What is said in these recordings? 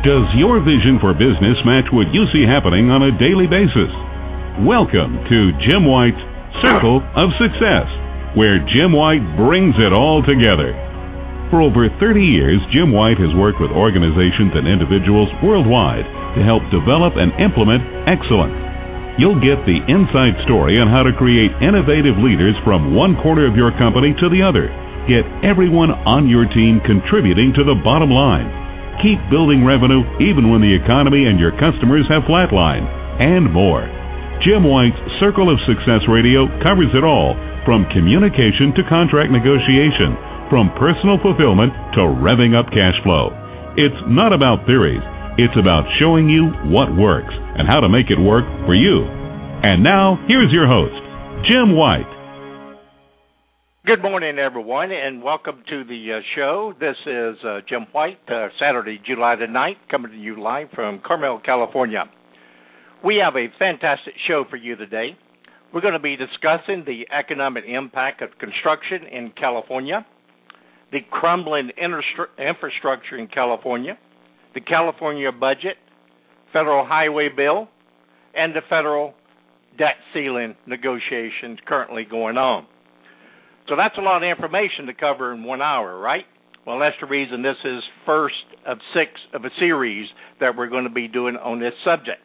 Does your vision for business match what you see happening on a daily basis? Welcome to Jim White's Circle of Success, where Jim White brings it all together. For over 30 years, Jim White has worked with organizations and individuals worldwide to help develop and implement excellence. You'll get the inside story on how to create innovative leaders from one corner of your company to the other. Get everyone on your team contributing to the bottom line keep building revenue even when the economy and your customers have flatlined, and more. Jim White's Circle of Success Radio covers it all from communication to contract negotiation, from personal fulfillment to revving up cash flow. It's not about theories, it's about showing you what works and how to make it work for you. And now, here's your host, Jim White. Good morning, everyone, and welcome to the uh, show. This is uh, Jim White, uh, Saturday, July the 9th, coming to you live from Carmel, California. We have a fantastic show for you today. We're going to be discussing the economic impact of construction in California, the crumbling infrastructure in California, the California budget, federal highway bill, and the federal debt ceiling negotiations currently going on. So that's a lot of information to cover in one hour, right? Well, that's the reason this is first of six of a series that we're going to be doing on this subject.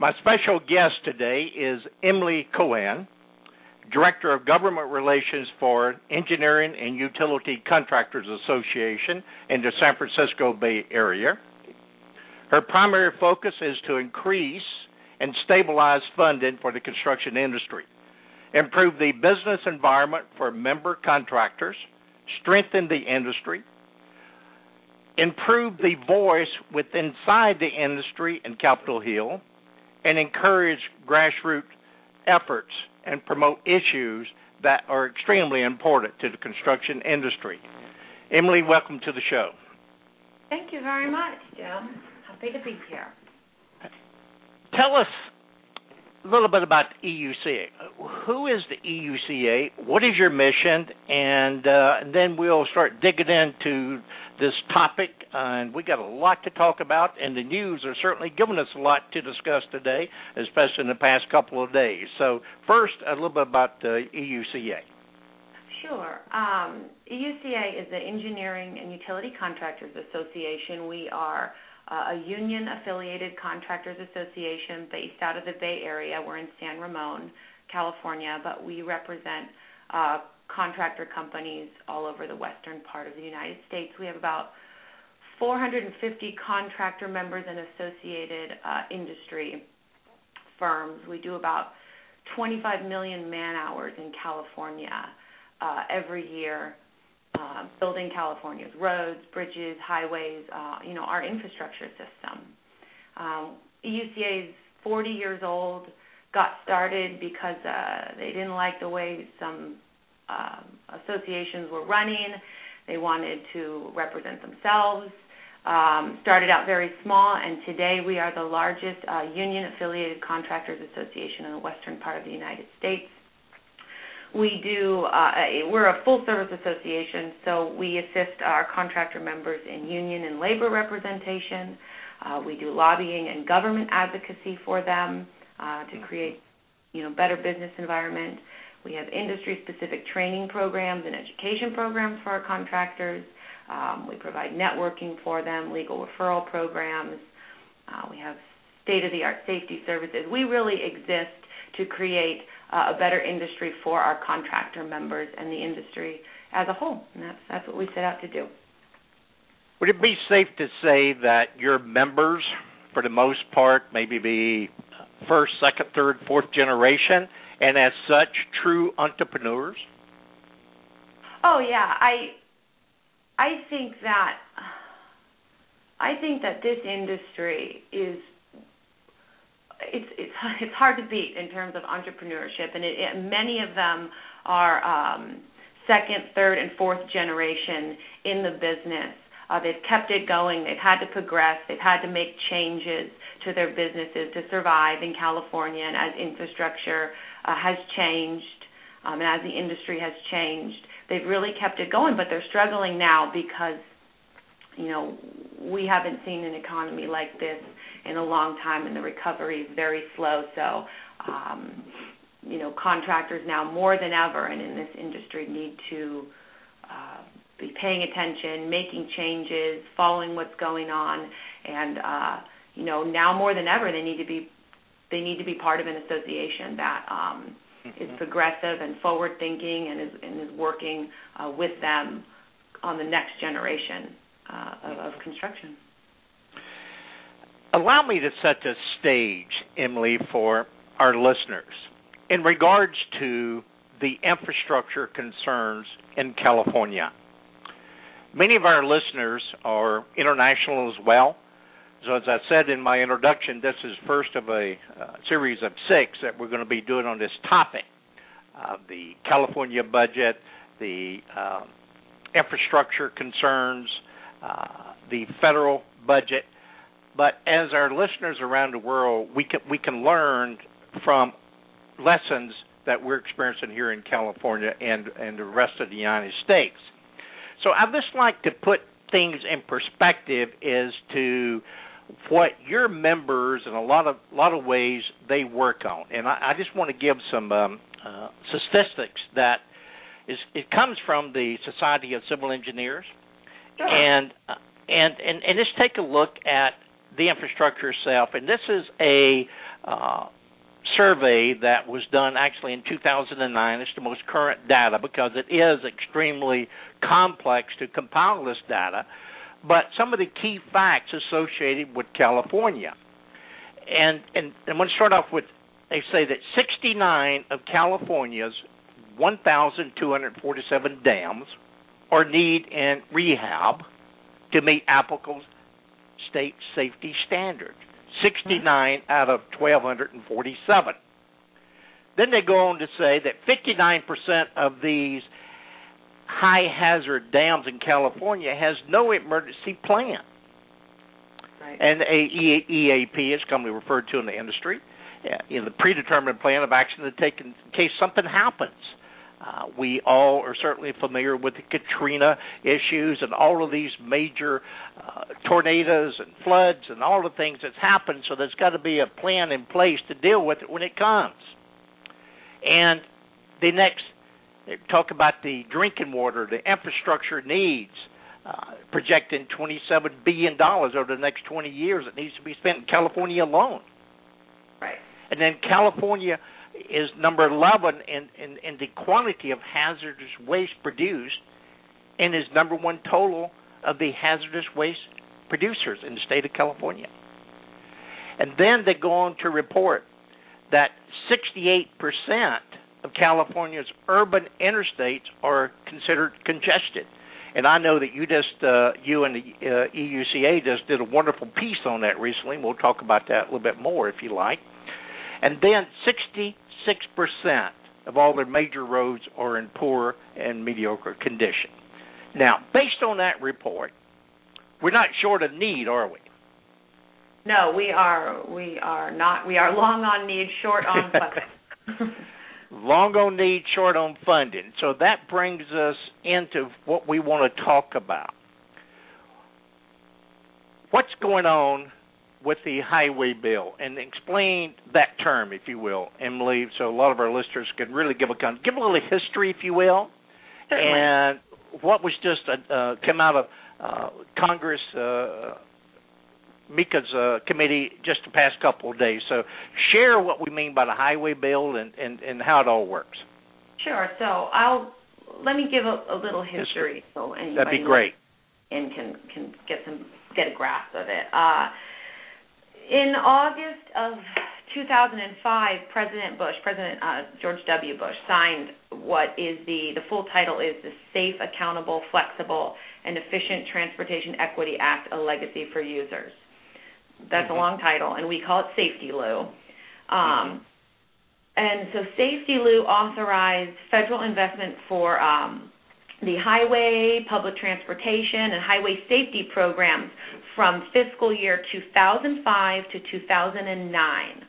My special guest today is Emily Cohen, Director of Government Relations for Engineering and Utility Contractors Association in the San Francisco Bay Area. Her primary focus is to increase and stabilize funding for the construction industry improve the business environment for member contractors, strengthen the industry, improve the voice within inside the industry in Capitol Hill, and encourage grassroots efforts and promote issues that are extremely important to the construction industry. Emily, welcome to the show. Thank you very much, Jim. Happy to be here. Tell us a little bit about EUCA. Who is the EUCA? What is your mission? And, uh, then we'll start digging into this topic. Uh, and we got a lot to talk about, and the news are certainly giving us a lot to discuss today, especially in the past couple of days. So, first, a little bit about the EUCA. Sure. Um, EUCA is the Engineering and Utility Contractors Association. We are uh, a union affiliated contractors association based out of the Bay Area. We're in San Ramon, California, but we represent uh, contractor companies all over the western part of the United States. We have about 450 contractor members and associated uh, industry firms. We do about 25 million man hours in California uh, every year uh, building California's roads, bridges, highways, uh, you know, our infrastructure system. Um, EUCA is 40 years old, got started because uh, they didn't like the way some uh, associations were running. They wanted to represent themselves. Um, started out very small, and today we are the largest uh, union affiliated contractors association in the western part of the United States. We do. Uh, we're a full service association, so we assist our contractor members in union and labor representation. Uh, we do lobbying and government advocacy for them uh, to create, you know, better business environment. We have industry specific training programs and education programs for our contractors. Um, we provide networking for them, legal referral programs. Uh, we have state of the art safety services. We really exist to create Uh, a better industry for our contractor members and the industry as a whole. And that's that's what we set out to do. Would it be safe to say that your members, for the most part, maybe be first, second, third, fourth generation, and as such, true entrepreneurs? Oh yeah, I I think that I think that this industry is it's it's it's hard to beat in terms of entrepreneurship, and it, it, many of them are um, second, third, and fourth generation in the business. Uh, they've kept it going. They've had to progress. They've had to make changes to their businesses to survive in California, and as infrastructure uh, has changed, um, and as the industry has changed, they've really kept it going. But they're struggling now because you know we haven't seen an economy like this in a long time, and the recovery is very slow. So, um, you know, contractors now more than ever, and in this industry, need to uh, be paying attention, making changes, following what's going on, and uh, you know, now more than ever, they need to be they need to be part of an association that um, mm-hmm. is progressive and forward thinking and is and is working uh, with them on the next generation uh, of, of construction. Allow me to set the stage, Emily, for our listeners in regards to the infrastructure concerns in California. Many of our listeners are international as well. So, as I said in my introduction, this is first of a uh, series of six that we're going to be doing on this topic uh, the California budget, the uh, infrastructure concerns, uh, the federal budget. But as our listeners around the world, we can we can learn from lessons that we're experiencing here in California and and the rest of the United States. So I just like to put things in perspective as to what your members in a lot of lot of ways they work on, and I, I just want to give some um, uh, statistics that is it comes from the Society of Civil Engineers, sure. and uh, and and and let's take a look at the infrastructure itself, and this is a uh, survey that was done actually in 2009. It's the most current data because it is extremely complex to compile this data but some of the key facts associated with California. And and I'm going to start off with they say that 69 of California's 1,247 dams are need in rehab to meet applicable state safety standards. 69 out of 1,247. Then they go on to say that 59% of these high hazard dams in California has no emergency plan. Right. And a EAP is commonly referred to in the industry, uh, you know, the predetermined plan of action to take in case something happens. Uh, we all are certainly familiar with the Katrina issues and all of these major uh, tornadoes and floods and all the things that's happened. So there's got to be a plan in place to deal with it when it comes. And the next they talk about the drinking water, the infrastructure needs, uh, projecting $27 billion over the next 20 years that needs to be spent in California alone. Right. And then California is number 11 in, in, in the quantity of hazardous waste produced and is number one total of the hazardous waste producers in the state of California. And then they go on to report that 68% of California's urban interstates are considered congested. And I know that you just, uh, you and the uh, EUCA just did a wonderful piece on that recently. We'll talk about that a little bit more if you like. And then 66% of all their major roads are in poor and mediocre condition. Now, based on that report, we're not short of need, are we? No, we are. We are not. We are long on need, short on funds. long on need, short on funding. So that brings us into what we want to talk about. What's going on with the highway bill? And explain that term, if you will, Emily, so a lot of our listeners can really give a give a little history, if you will, and what was just uh, uh, come out of uh, Congress. Uh, Mica's uh, committee just the past couple of days. So share what we mean by the highway bill and, and, and how it all works. Sure. So I'll let me give a, a little history, history. so anybody that'd be great and can can get some get a grasp of it. Uh, in August of 2005, President Bush, President uh, George W. Bush, signed what is the the full title is the Safe, Accountable, Flexible, and Efficient Transportation Equity Act: A Legacy for Users. That's mm-hmm. a long title, and we call it SAFETEA-LU. Um, and so SAFETEA-LU authorized federal investment for um, the highway, public transportation, and highway safety programs from fiscal year 2005 to 2009.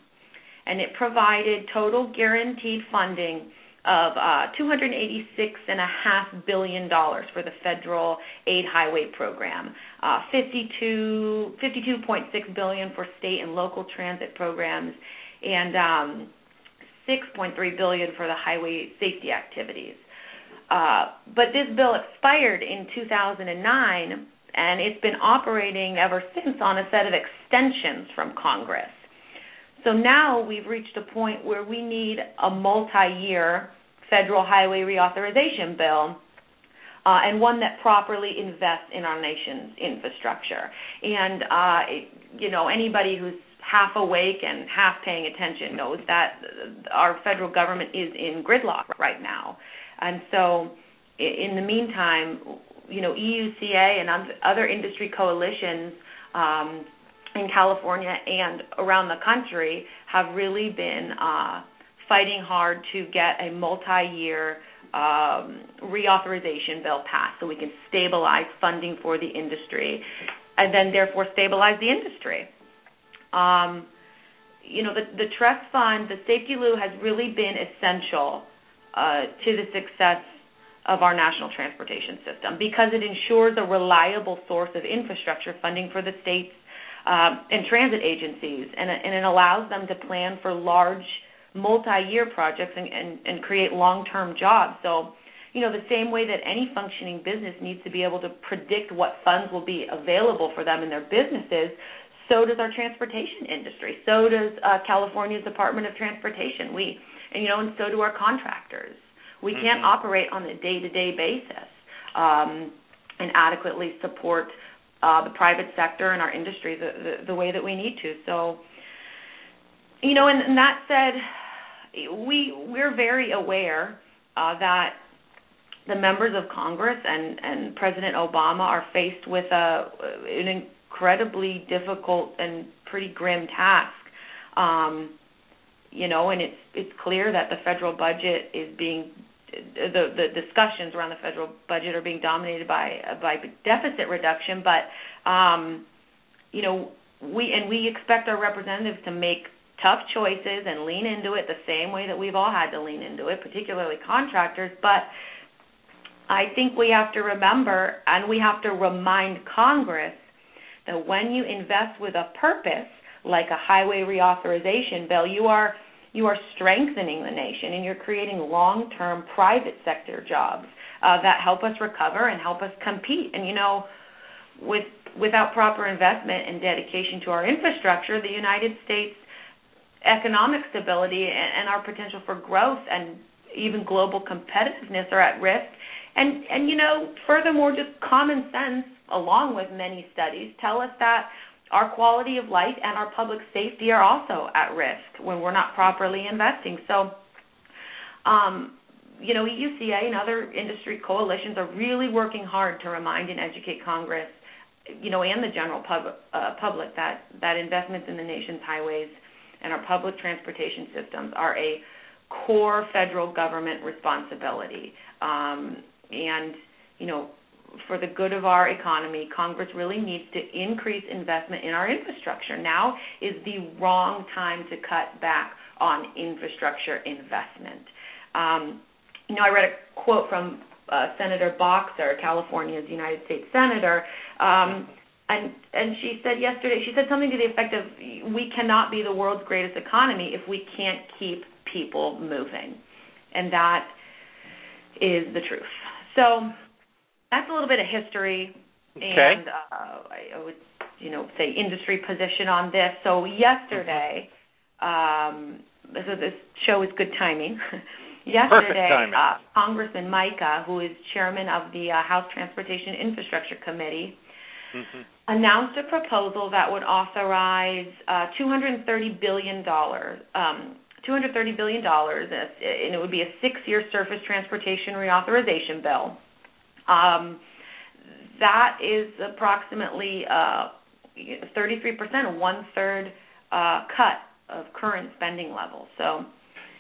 And it provided total guaranteed funding of uh, $286.5 billion for the federal aid highway program, uh, 52, 52.6 billion for state and local transit programs, and um, 6.3 billion for the highway safety activities. Uh, but this bill expired in 2009, and it's been operating ever since on a set of extensions from Congress. So now we've reached a point where we need a multi-year federal highway reauthorization bill. Uh, and one that properly invests in our nation's infrastructure. And uh, you know, anybody who's half awake and half paying attention knows that our federal government is in gridlock right now. And so, in the meantime, you know, EUCA and other industry coalitions um, in California and around the country have really been uh, fighting hard to get a multi-year um, reauthorization bill passed so we can stabilize funding for the industry and then therefore stabilize the industry. Um, you know, the, the trust fund, the SAFETEA-LU has really been essential to the success of our national transportation system because it ensures a reliable source of infrastructure funding for the states um, and transit agencies, and, and it allows them to plan for large multi-year projects and, and, and create long-term jobs. So, you know, the same way that any functioning business needs to be able to predict what funds will be available for them in their businesses, so does our transportation industry. So does uh, California's Department of Transportation. We, and you know, and so do our contractors. We mm-hmm. can't operate on a day-to-day basis um, and adequately support uh, the private sector and our industry the, the, the way that we need to. So, you know, and, and that said, we we're very aware uh, that the members of Congress and and President Obama are faced with a an incredibly difficult and pretty grim task. Um, you know, and it's it's clear that the federal budget is being the the discussions around the federal budget are being dominated by by deficit reduction, but um, you know we and we expect our representatives to make tough choices and lean into it the same way that we've all had to lean into it, particularly contractors. But I think we have to remember and we have to remind Congress that when you invest with a purpose, like a highway reauthorization bill, you are you are strengthening the nation and you're creating long-term private sector jobs uh, that help us recover and help us compete. And you know, with without proper investment and dedication to our infrastructure, the United States economic stability and, and our potential for growth and even global competitiveness are at risk. And and you know, furthermore, just common sense, along with many studies, tell us that our quality of life and our public safety are also at risk when we're not properly investing. So, um, you know, EUCA and other industry coalitions are really working hard to remind and educate Congress, you know, and the general pub, uh, public that that investments in the nation's highways and our public transportation systems are a core federal government responsibility. Um, and you know, for the good of our economy, Congress really needs to increase investment in our infrastructure. Now is the wrong time to cut back on infrastructure investment. Um, you know, I read a quote from uh, Senator Boxer, California's United States Senator, um, and and she said yesterday, she said something to the effect of, "We cannot be the world's greatest economy if we can't keep people moving," and that is the truth. So that's a little bit of history okay. and uh, I would you know say industry position on this. So yesterday, um, so this show is good timing. yesterday, uh, Congressman Mica, who is chairman of the uh, House Transportation Infrastructure Committee, mm-hmm. announced a proposal that would authorize uh, 230 billion dollars. Um, $230 billion, and it would be a six year surface transportation reauthorization bill. Um, that is approximately uh, 33%, one third uh, cut of current spending levels. So.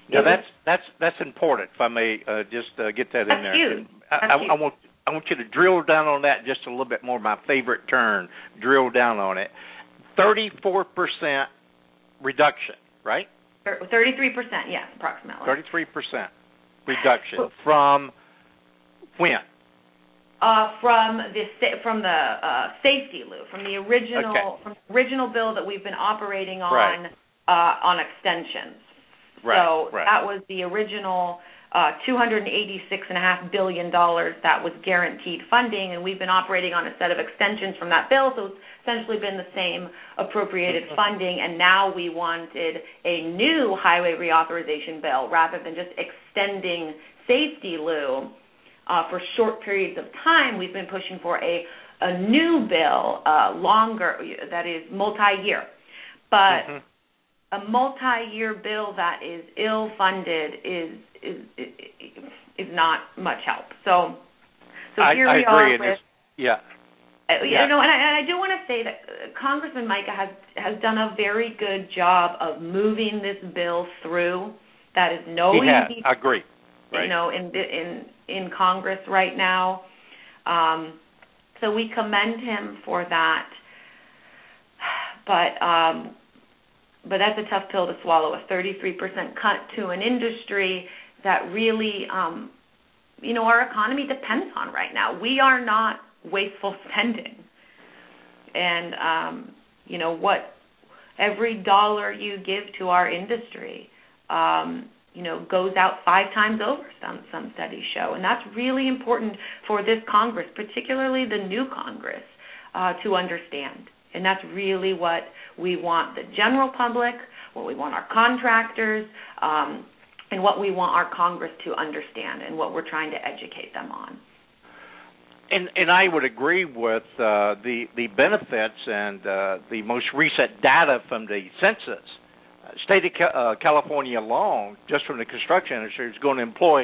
Yeah, that's that's that's important. If I may uh, just uh, get that in there, huge. I, I, I, want I want you to drill down on that just a little bit more. My favorite term, drill down on it. Thirty-four percent reduction, right? Thirty-three percent, yes, approximately. Thirty-three percent, reduction from when? Uh, from the from the uh, SAFETEA-LU, from the original Okay. from the original bill that we've been operating on Right. uh, on extensions. Right, So right. that was the original uh, $286.5 billion that was guaranteed funding, and we've been operating on a set of extensions from that bill, so it's essentially been the same appropriated Mm-hmm. funding, and now we wanted a new highway reauthorization bill rather than just extending SAFETEA-LU uh, for short periods of time. We've been pushing for a a new bill, uh, longer that is multi-year, but Mhm. a multi-year bill that is ill-funded is is is, is not much help. So, so here I we agree. are with. yeah. Uh, Yeah. You know, and I, and I do want to say that uh, Congressman Mica has has done a very good job of moving this bill through. That is no he has. I agree. Right. you know in in in Congress right now. Um, so we commend him for that. But um, but that's a tough pill to swallow. A 33% cut to an industry that really, um, you know, our economy depends on right now. We are not wasteful spending, and um, you know what? Every dollar you give to our industry, um, you know, goes out five times over. Some some studies show, and that's really important for this Congress, particularly the new Congress, uh, to understand. And that's really what we want the general public, what we want our contractors, um, and what we want our Congress to understand, and what we're trying to educate them on. And and I would agree with uh, the the benefits and uh, the most recent data from the census. State of Ca- uh, California alone, just from the construction industry, is going to employ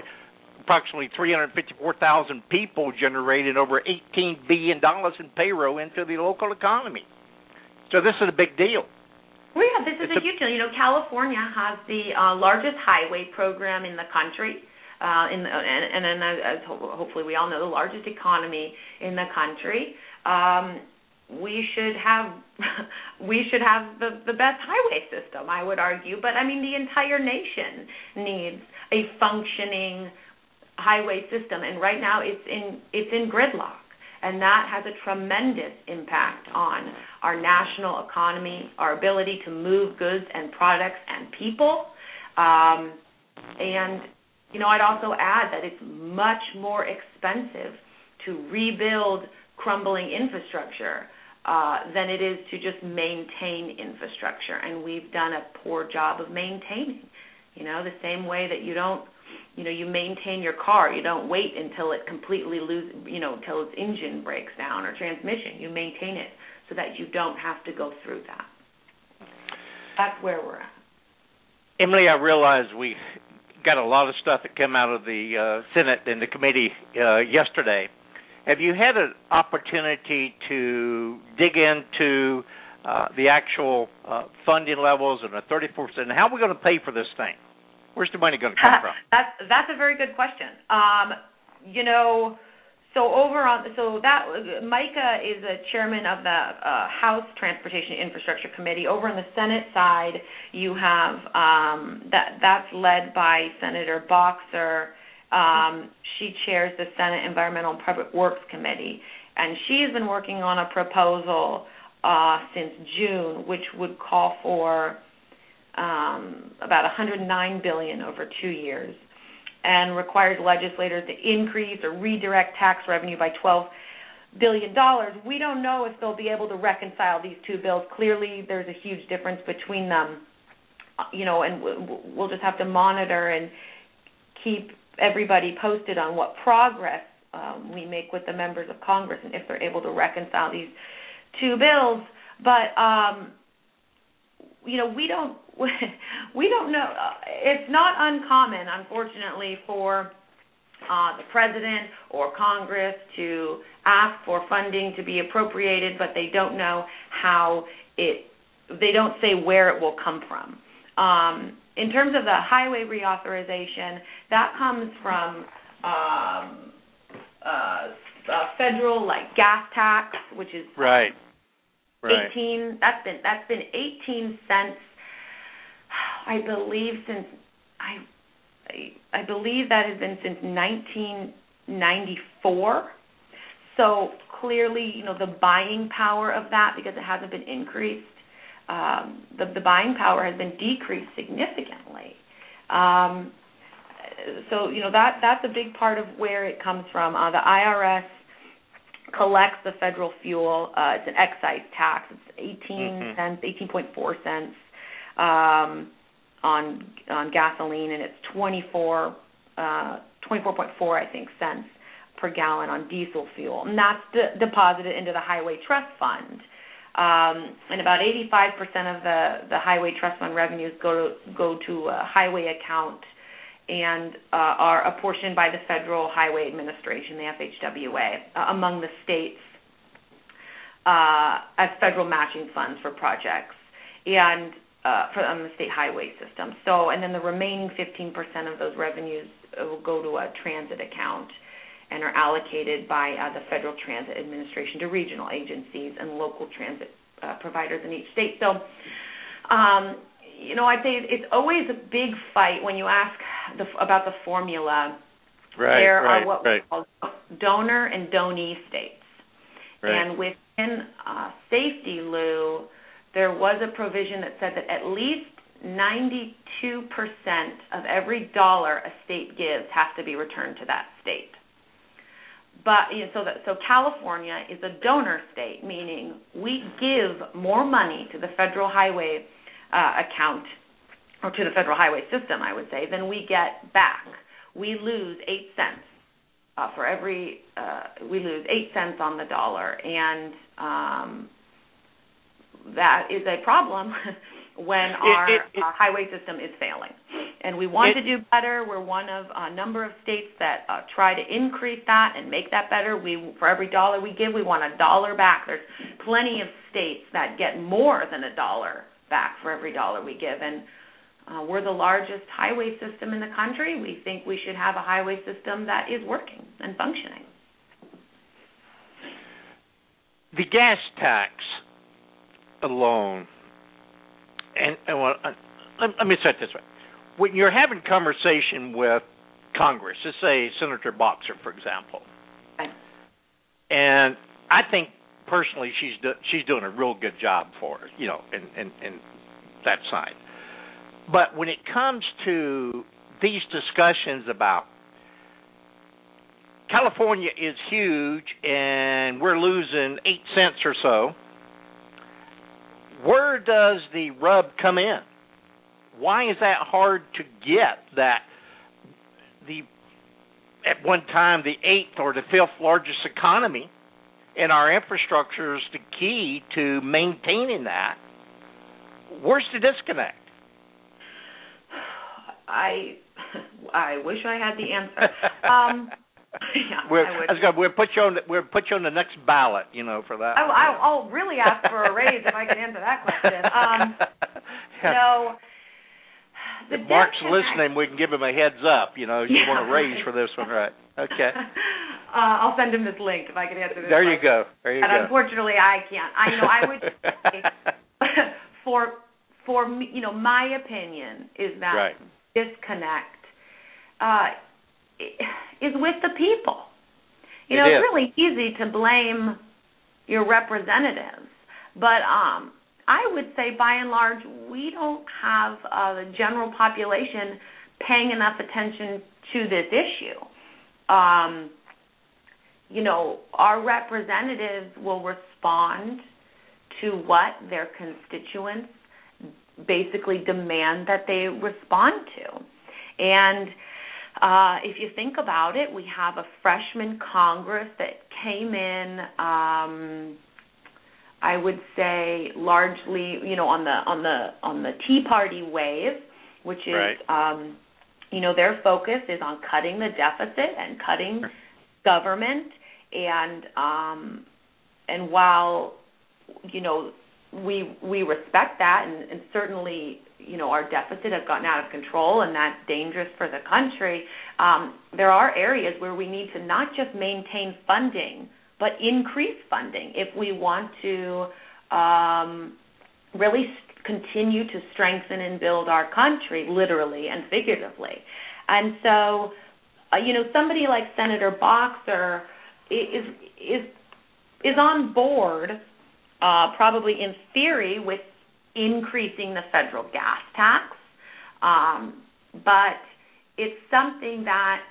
approximately 354,000 people, generating over 18 billion dollars in payroll into the local economy. So this is a big deal. Well, yeah, this is a a- huge deal. You know, California has the uh, largest highway program in the country, uh, in the, and, and then as, as ho- hopefully we all know, the largest economy in the country. Um, we should have we should have the the best highway system, I would argue. But I mean, the entire nation needs a functioning highway system, and right now it's in it's in gridlock and that has a tremendous impact on our national economy, our ability to move goods and products and people. Um, and you know, I'd also add that it's much more expensive to rebuild crumbling infrastructure than it is to just maintain infrastructure, and we've done a poor job of maintaining. You know, the same way that you don't you know you maintain your car you don't wait until it completely lose you know until its engine breaks down or transmission you maintain it so that you don't have to go through that that's where we're at Emily, I realize we got a lot of stuff that came out of the uh, Senate and the committee uh, yesterday. Have you had an opportunity to dig into uh, the actual uh, funding levels and the 34%? And how are we going to pay for this thing? Where's the money going to come from? that's that's a very good question um you know so over on so that Mica is a chairman of the uh, House Transportation Infrastructure Committee. Over on the Senate side, you have um, that that's led by Senator Boxer. Um, she chairs the Senate Environmental and Public Works Committee, and she has been working on a proposal uh, since June, which would call for um, about 109 billion over two years and requires legislators to increase or redirect tax revenue by 12 billion dollars. We don't know if they'll be able to reconcile these two bills. Clearly, there's a huge difference between them. Uh, You know, and we'll just have to monitor and keep everybody posted on what progress um, we make with the members of Congress and if they're able to reconcile these two bills. But um, you know, we don't we don't know. Uh, it's not uncommon, unfortunately, for uh, the president or Congress to ask for funding to be appropriated, but they don't know how it. They don't say where it will come from. Um, in terms of the highway reauthorization, that comes from um, uh, federal like gas tax, which is Right. Right. 18 that's been that's been 18 cents I believe since I I believe that has been since 1994. So clearly, you know, the buying power of that, because it hasn't been increased, um, the, the buying power has been decreased significantly. Um, so you know that that's a big part of where it comes from. Uh, the IRS collects the federal fuel. Uh, it's an excise tax. It's 18 mm-hmm. cents, 18.4 cents um, on on gasoline, and it's 24 uh, 24.4 I think cents per gallon on diesel fuel, and that's de- deposited into the Highway Trust Fund. Um, and about 85% of the the Highway Trust Fund revenues go to, go to a highway account and uh, are apportioned by the Federal Highway Administration, the FHWA, uh, among the states uh, as federal matching funds for projects and uh, for on the state highway system. So, and then the remaining 15% of those revenues will go to a transit account and are allocated by uh, the Federal Transit Administration to regional agencies and local transit providers in each state. So. Um, you know, I'd say it's always a big fight when you ask the, about the formula. Right, there right, are what right. we call donor and donee states. Right. And within uh, SAFETEA-LU, there was a provision that said that at least 92% of every dollar a state gives has to be returned to that state. But you know, so that so California is a donor state, meaning we give more money to the federal highway uh, account or to the federal highway system, I would say, than we get back. We lose eight cents uh, for every. Uh, we lose eight cents on the dollar, and um, that is a problem when our it, it, uh, highway system is failing. And we want to do better. We're one of a number of states that uh, try to increase that and make that better. We, for every dollar we give, we want a dollar back. There's plenty of states that get more than a dollar back for every dollar we give. And uh, we're the largest highway system in the country. We think we should have a highway system that is working and functioning. The gas tax alone, and, and well, uh, let, let me set this way: when you're having conversation with Congress, let's say Senator Boxer, for example, and I think personally she's do, she's doing a real good job for us, you know, in, in in that side. But when it comes to these discussions about California is huge and we're losing eight cents or so, where does the rub come in? Why is that hard to get that the at one time the eighth or the fifth largest economy and our infrastructure is the key to maintaining that. Where's the disconnect? I I wish I had the answer. Um, yeah, we're, I would. I gonna, we'll put you on. The, we'll put you on the next ballot. You know, for that. I, I, I'll really ask for a raise if I can answer that question. Um, yeah. no. The if Mark's listening, we can give him a heads up. You know, you Yeah, want a raise for this one, right? Okay. Uh, I'll send him this link if I can answer this. There you question. go. There you and go. unfortunately, I can't. I you know I would say for for me, you know my opinion is that Right. disconnect uh, is with the people. You It know, is. it's really easy to blame your representatives, but um, I would say by and large we don't have uh, the general population paying enough attention to this issue. Um, you know, our representatives will respond to what their constituents basically demand that they respond to. And uh, if you think about it, we have a freshman Congress that came in, um, I would say, largely, you know, on the on the on the Tea Party wave, which is, Right. um, you know, their focus is on cutting the deficit and cutting government and um and while you know we we respect that and, and certainly you know our deficit has gotten out of control and that's dangerous for the country. Um there are areas where we need to not just maintain funding but increase funding if we want to um really s- continue to strengthen and build our country literally and figuratively. And so, uh, you know, somebody like Senator Boxer is is is on board, uh, probably in theory, with increasing the federal gas tax, um, but it's something that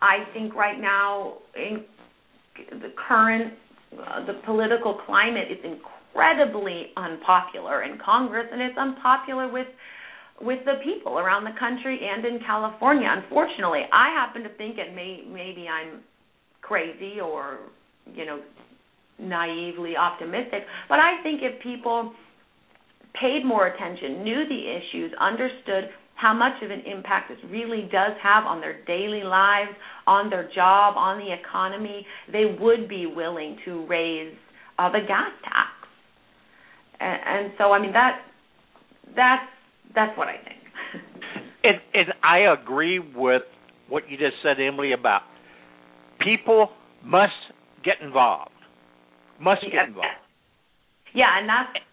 I think right now in the current uh, the political climate is incredibly unpopular in Congress, and it's unpopular with with the people around the country and in California. Unfortunately, I happen to think, and may, maybe I'm crazy or you know naively optimistic, but I think if people paid more attention, knew the issues, understood how much of an impact this really does have on their daily lives, on their job, on the economy, they would be willing to raise uh, the gas tax. And, and so, I mean that that's that's what I think. and, and I agree with what you just said, Emily, about people must get involved. Must get involved. Yeah, and that's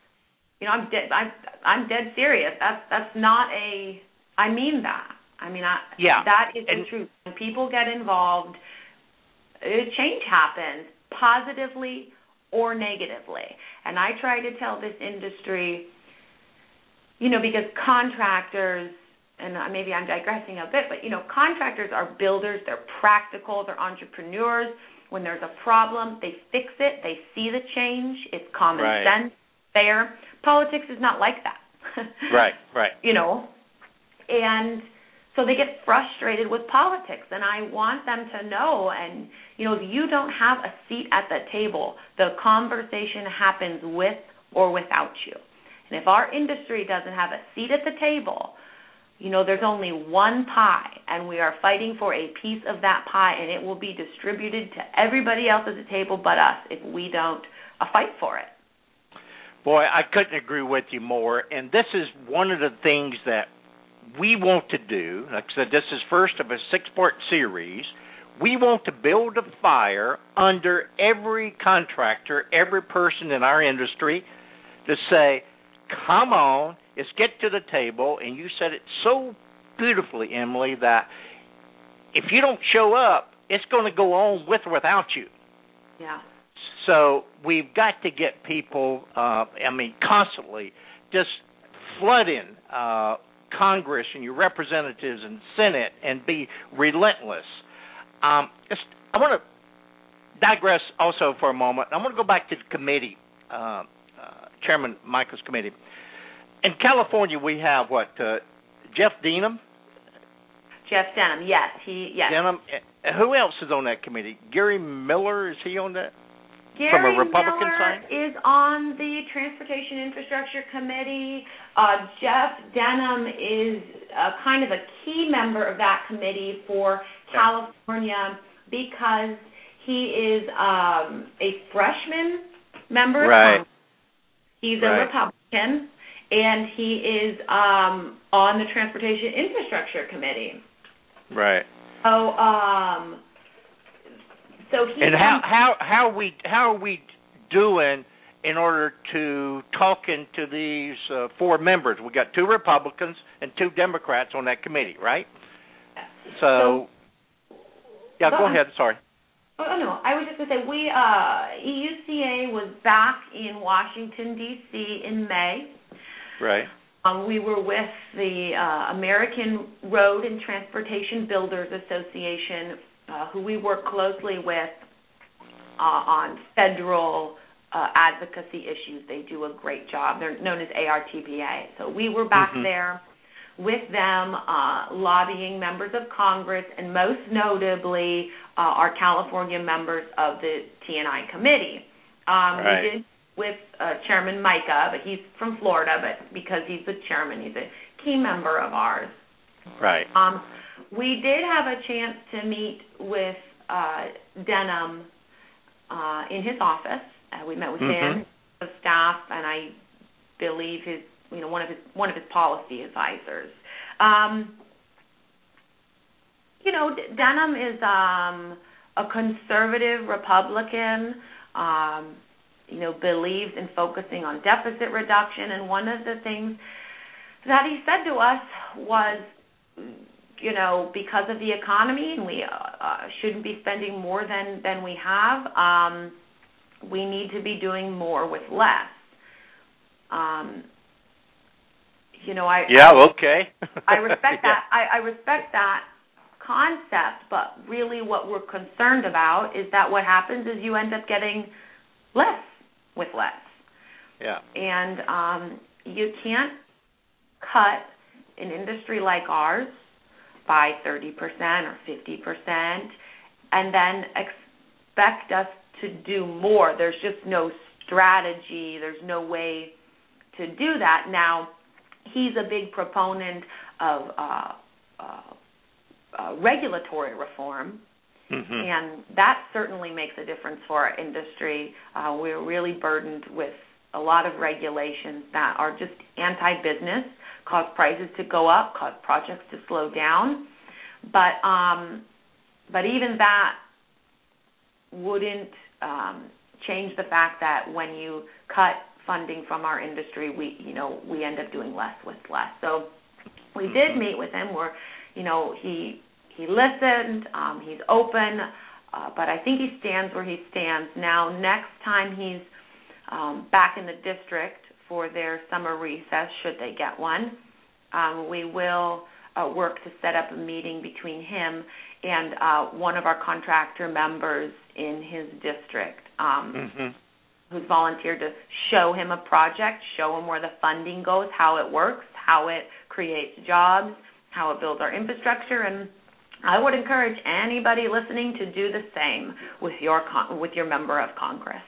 you know I'm dead I'm I'm dead serious. That's that's not a I mean that. I mean, I, yeah, that is and, the truth. When people get involved, uh, change happens positively or negatively. And I try to tell this industry, you know, because contractors, and uh, maybe I'm digressing a bit, but you know, contractors are builders. They're practical. They're entrepreneurs. When there's a problem, they fix it. They see the change. It's common right. sense, fair. Politics is not like that. right, right. You know, and so they get frustrated with politics and i want them to know and you know if you don't have a seat at the table the conversation happens with or without you and if our industry doesn't have a seat at the table you know there's only one pie and we are fighting for a piece of that pie and it will be distributed to everybody else at the table but us if we don't uh, fight for it boy i couldn't agree with you more and this is one of the things that we want to do, like I said, this is first of a six part series. We want to build a fire under every contractor, every person in our industry to say, come on, let's get to the table. And you said it so beautifully, Emily, that if you don't show up, it's going to go on with or without you. Yeah. So we've got to get people, uh, I mean, constantly just flooding uh, Congress and your representatives and Senate and be relentless. Um, I want to digress also for a moment. I want to go back to the committee, uh, uh, Chairman Michael's committee. In California, we have what uh, Jeff Denham. Jeff Denham, yes, he yes. Denham. Uh, who else is on that committee? Gary Miller is he on that? Gary from a Republican Miller side? is on the Transportation Infrastructure Committee. Uh, Jeff Denham is a, kind of a key member of that committee for California because he is um, a freshman member. Right. Of He's right. a Republican, and he is um, on the Transportation Infrastructure Committee. Right. So, um, so he and how how how are we how are we doing in order to talk into these uh, four members? We got two Republicans and two Democrats on that committee, right? So, so yeah, go ahead. Sorry. Oh no, I was just going to say we uh, EUCA was back in Washington D.C. in May. Right. Um, we were with the uh, American Road and Transportation Builders Association uh, who we work closely with uh, on federal uh, advocacy issues. They do a great job. They're known as ARTBA. So we were back mm-hmm. there with them, uh, lobbying members of Congress, and most notably uh, our California members of the T&I committee. Um, right. We did with uh, Chairman Mica, but he's from Florida, but because he's the chairman, he's a key member of ours. Right. Um, we did have a chance to meet with uh, Denham uh, in his office. Uh, we met with mm-hmm. him, the staff, and I believe his, you know, one of his one of his policy advisors. Um, you know, Denham is um, a conservative Republican. Um, you know, believes in focusing on deficit reduction, and one of the things that he said to us was you know, because of the economy, and we uh, shouldn't be spending more than than we have. Um, we need to be doing more with less. Um, you know, I yeah, okay. I respect that. I, I respect that concept, but really, what we're concerned about is that what happens is you end up getting less with less. Yeah. And um, you can't cut an industry like ours by 30% or 50% and then expect us to do more. There's just no strategy, there's no way to do that. Now, he's a big proponent of uh, uh, uh, regulatory reform. Mm-hmm. And that certainly makes a difference for our industry. Uh, we're really burdened with a lot of regulations that are just anti business cause prices to go up, cause projects to slow down. But um, but even that wouldn't um, change the fact that when you cut funding from our industry, we you know we end up doing less with less. So we did Mm-hmm. meet with him where you know he he listened, um, he's open, uh, but I think he stands where he stands now. Next time he's um, back in the district for their summer recess, should they get one. Um, we will uh, work to set up a meeting between him and uh, one of our contractor members in his district um, Mm-hmm. who's volunteered to show him a project, show him where the funding goes, how it works, how it creates jobs, how it builds our infrastructure, and I would encourage anybody listening to do the same with your con- with your member of Congress.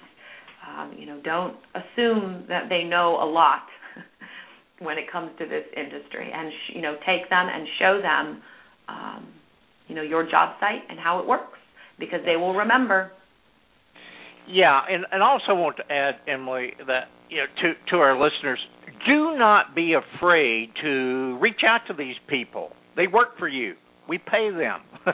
Um, you know, don't assume that they know a lot when it comes to this industry, and sh- you know, take them and show them, um, you know, your job site and how it works, because they will remember. Yeah, and and also want to add, Emily, that you know to to our listeners, do not be afraid to reach out to these people. They work for you. We pay them.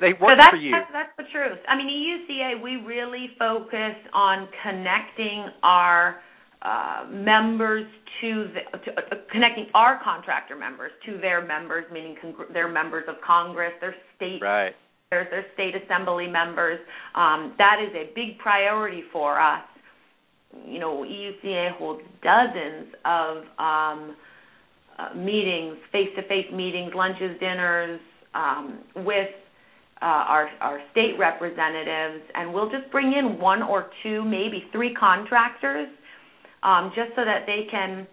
they work so that's, for you. That's, that's the truth. I mean, EUCA, we really focus on connecting our uh, members to, the, to uh, connecting our contractor members to their members, meaning congr- their members of Congress, their state, right. their, their state assembly members. Um, that is a big priority for us. You know, EUCA holds dozens of um, uh, meetings, face-to-face meetings, lunches, dinners um, with uh, our our state representatives, and we'll just bring in one or two, maybe three contractors, um, just so that they can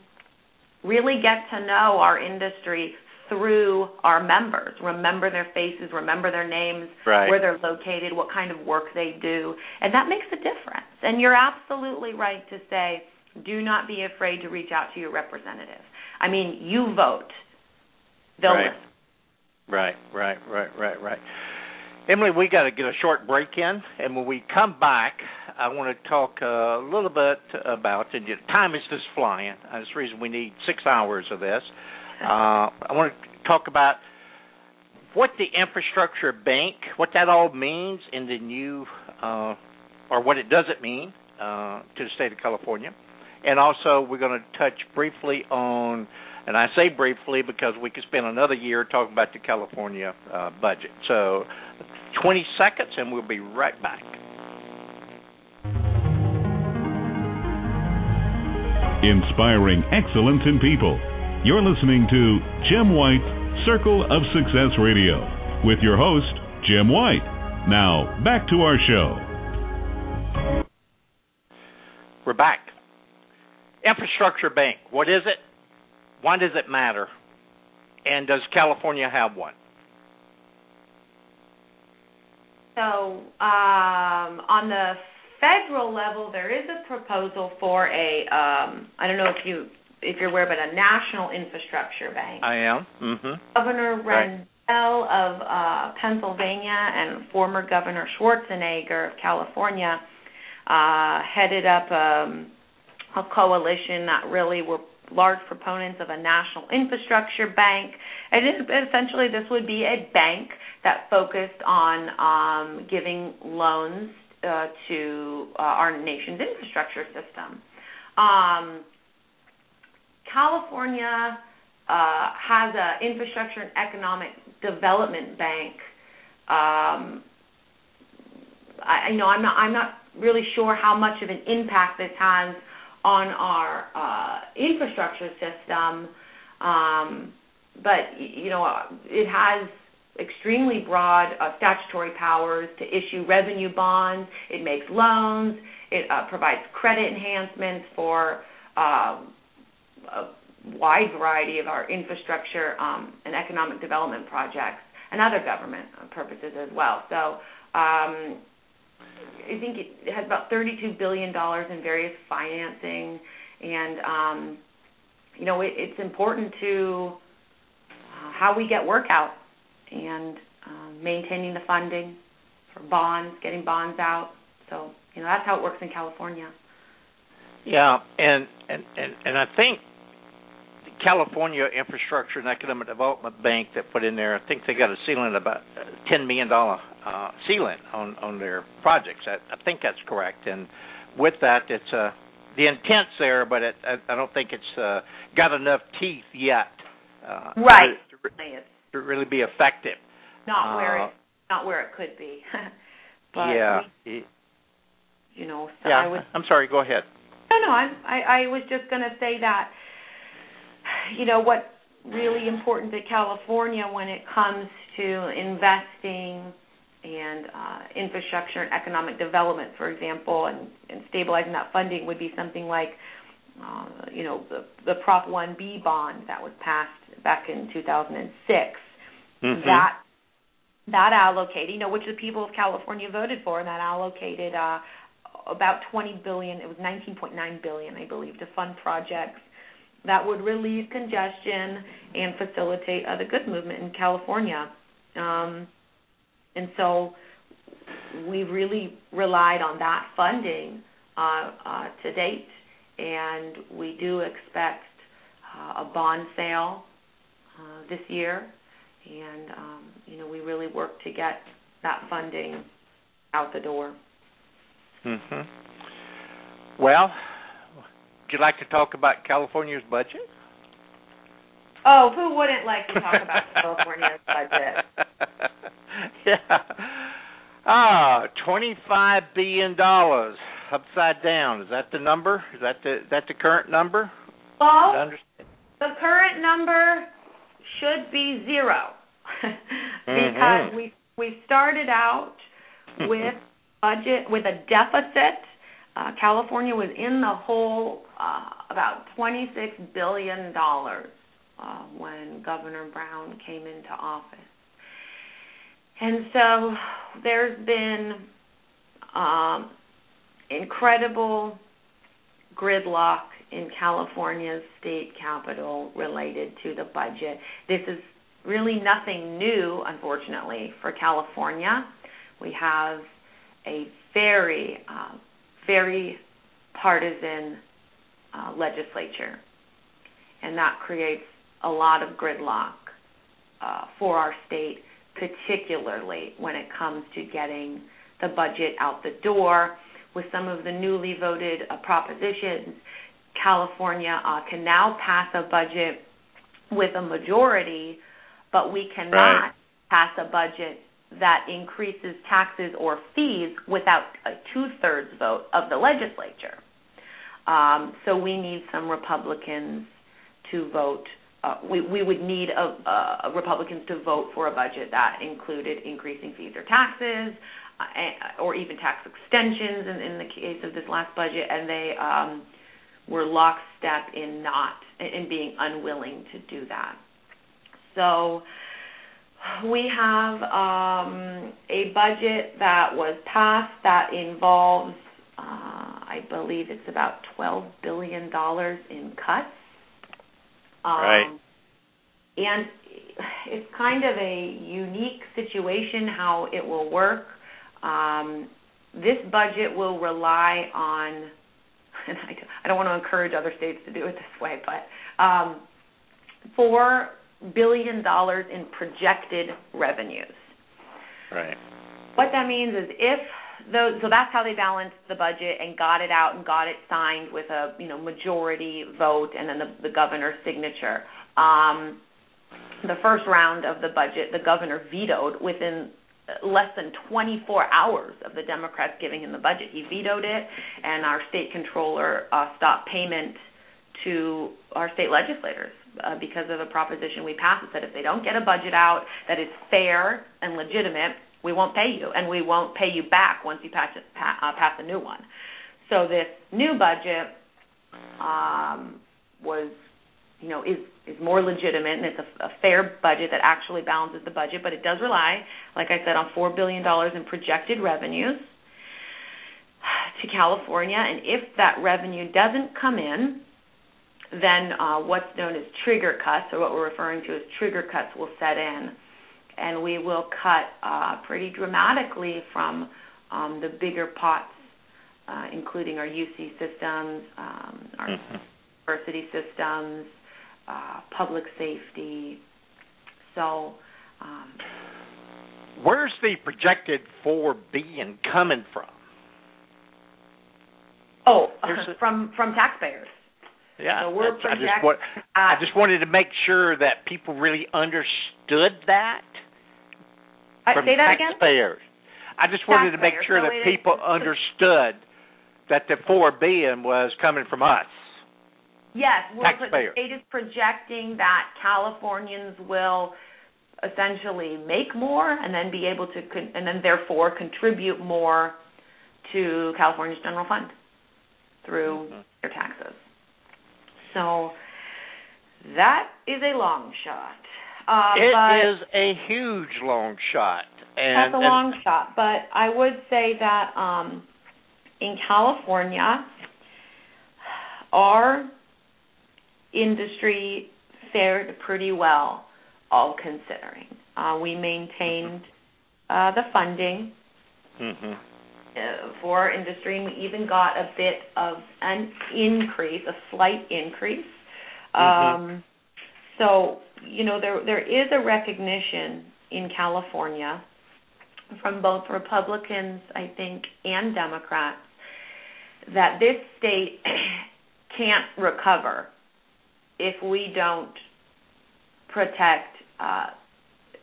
really get to know our industry through our members. Remember their faces, remember their names, Right. where they're located, what kind of work they do, and that makes a difference. And you're absolutely right to say, do not be afraid to reach out to your representative. I mean, you vote. They'll Right. listen. Right, right, right, right, right. Emily, we got to get a short break in, and when we come back, I want to talk a little bit about. And time is just flying. That's the reason we need six hours of this. Uh, I want to talk about what the infrastructure bank, what that all means in the new, uh, or what it doesn't mean uh, to the state of California, and also we're going to touch briefly on and I say briefly because we could spend another year talking about the California uh, budget. So, 20 seconds, and we'll be right back. Inspiring excellence in people. You're listening to Jim White's Circle of Success Radio with your host, Jim White. Now, back to our show. We're back. Infrastructure Bank. What is it? Why does it matter? And does California have one? So, um, on the federal level, there is a proposal for a um, I don't know if you if you're aware, but a national infrastructure bank. I am. Mm-hmm. Governor Right. Rendell of uh, Pennsylvania and former Governor Schwarzenegger of California uh, headed up um, a coalition that really were large proponents of a national infrastructure bank. And essentially, this would be a bank that focused on um, giving loans uh, to uh, our nation's infrastructure system. Um, California uh, has an infrastructure and economic development bank. Um, I, you know, I'm not I'm not really sure how much of an impact this has on our uh, infrastructure system, um, but you know, it has extremely broad uh, statutory powers to issue revenue bonds. It makes loans. It uh, provides credit enhancements for uh, a wide variety of our infrastructure um, and economic development projects and other government purposes as well. So um, I think it has about $32 billion in various financing, and um, you know it, it's important to uh, how we get work out and um, maintaining the funding for bonds, getting bonds out. So you know that's how it works in California. Yeah, and and and, and I think California Infrastructure and Economic Development Bank that put in there, I think they got a ceiling of about ten million dollar uh, ceiling on on their projects. I, I think that's correct, and with that, it's uh, the intent's there, but it, I, I don't think it's uh, got enough teeth yet. Uh, right. To, to, to really be effective. Not where it not where it could be. but yeah. We, you know, so yeah. I was. I'm sorry. Go ahead. No, no. I'm, I I was just going to say that. You know what's really important to California when it comes to investing and uh, infrastructure and economic development, for example, and, and stabilizing that funding would be something like, uh, you know, the, the Prop 1B bond that was passed back in 2006. Mm-hmm. That that allocated, you know, which the people of California voted for, and that allocated uh, about 20 billion. It was 19.9 billion, I believe, to fund projects that would relieve congestion and facilitate uh, the goods movement in California. Um, and so we really relied on that funding uh, uh, to date, and we do expect uh, a bond sale uh, this year, and um, you know we really work to get that funding out the door. Mhm. Well, would you like to talk about California's budget? Oh, who wouldn't like to talk about California's budget? yeah. Ah, twenty-five billion dollars upside down. Is that the number? Is that the is that the current number? Well, the current number should be 0 because mm-hmm. we we started out with budget with a deficit. Uh, California was in the hole uh, about twenty-six billion dollars uh, when Governor Brown came into office. And so there's been um, incredible gridlock in California's state capital related to the budget. This is really nothing new, unfortunately, for California. We have a very, uh, very partisan uh, legislature, and that creates a lot of gridlock uh, for our state, particularly when it comes to getting the budget out the door. With some of the newly voted uh, propositions, California uh, can now pass a budget with a majority, but we cannot right. pass a budget that increases taxes or fees without a two thirds vote of the legislature. Um, so we need some Republicans to vote uh, we, we would need a, uh, Republicans to vote for a budget that included increasing fees or taxes, uh, or even tax extensions. In, in the case of this last budget, and they um, were lockstep in not in being unwilling to do that. So we have um, a budget that was passed that involves, uh, I believe it's about twelve billion dollars in cuts um, right. And it's kind of a unique situation how it will work. Um, this budget will rely on, and I, I don't want to encourage other states to do it this way, but um, four billion dollars in projected revenues. Right. What that means is if those, so that's how they balanced the budget and got it out and got it signed with a you know majority vote and then the, the governor's signature. Um, the first round of the budget, the governor vetoed within less than 24 hours of the Democrats giving him the budget. He vetoed it, and our state controller uh, stopped payment to our state legislators uh, because of a proposition we passed that said if they don't get a budget out that is fair and legitimate, we won't pay you, and we won't pay you back once you pass, uh, pass a new one. So this new budget um, was you know, is is more legitimate and it's a, a fair budget that actually balances the budget, but it does rely, like I said, on four billion dollars in projected revenues to California, and if that revenue doesn't come in, then uh, what's known as trigger cuts, or what we're referring to as trigger cuts, will set in, and we will cut uh, pretty dramatically from um, the bigger pots, uh, including our UC systems, um, our mm-hmm. university systems, uh, public safety. So, um, where's the projected four billion coming from? Oh, from from taxpayers. Yeah, so we're I just I just wanted to make sure that people really understood that. From say that taxpayers. again. I just wanted to make sure so that people is, understood that the four billion was coming from us. Yes, well, the state is projecting that Californians will essentially make more and then be able to con- and then therefore contribute more to California's general fund through mm-hmm. their taxes. So that is a long shot. Uh, it is a huge long shot. And, that's a long shot, but I would say that um, in California, our industry fared pretty well, all considering. Uh, we maintained uh, the funding mm-hmm. uh, for our industry, and we even got a bit of an increase, a slight increase. Mm-hmm. Um, so, you know, there there is a recognition in California from both Republicans, I think, and Democrats that this state can't recover if we don't protect uh,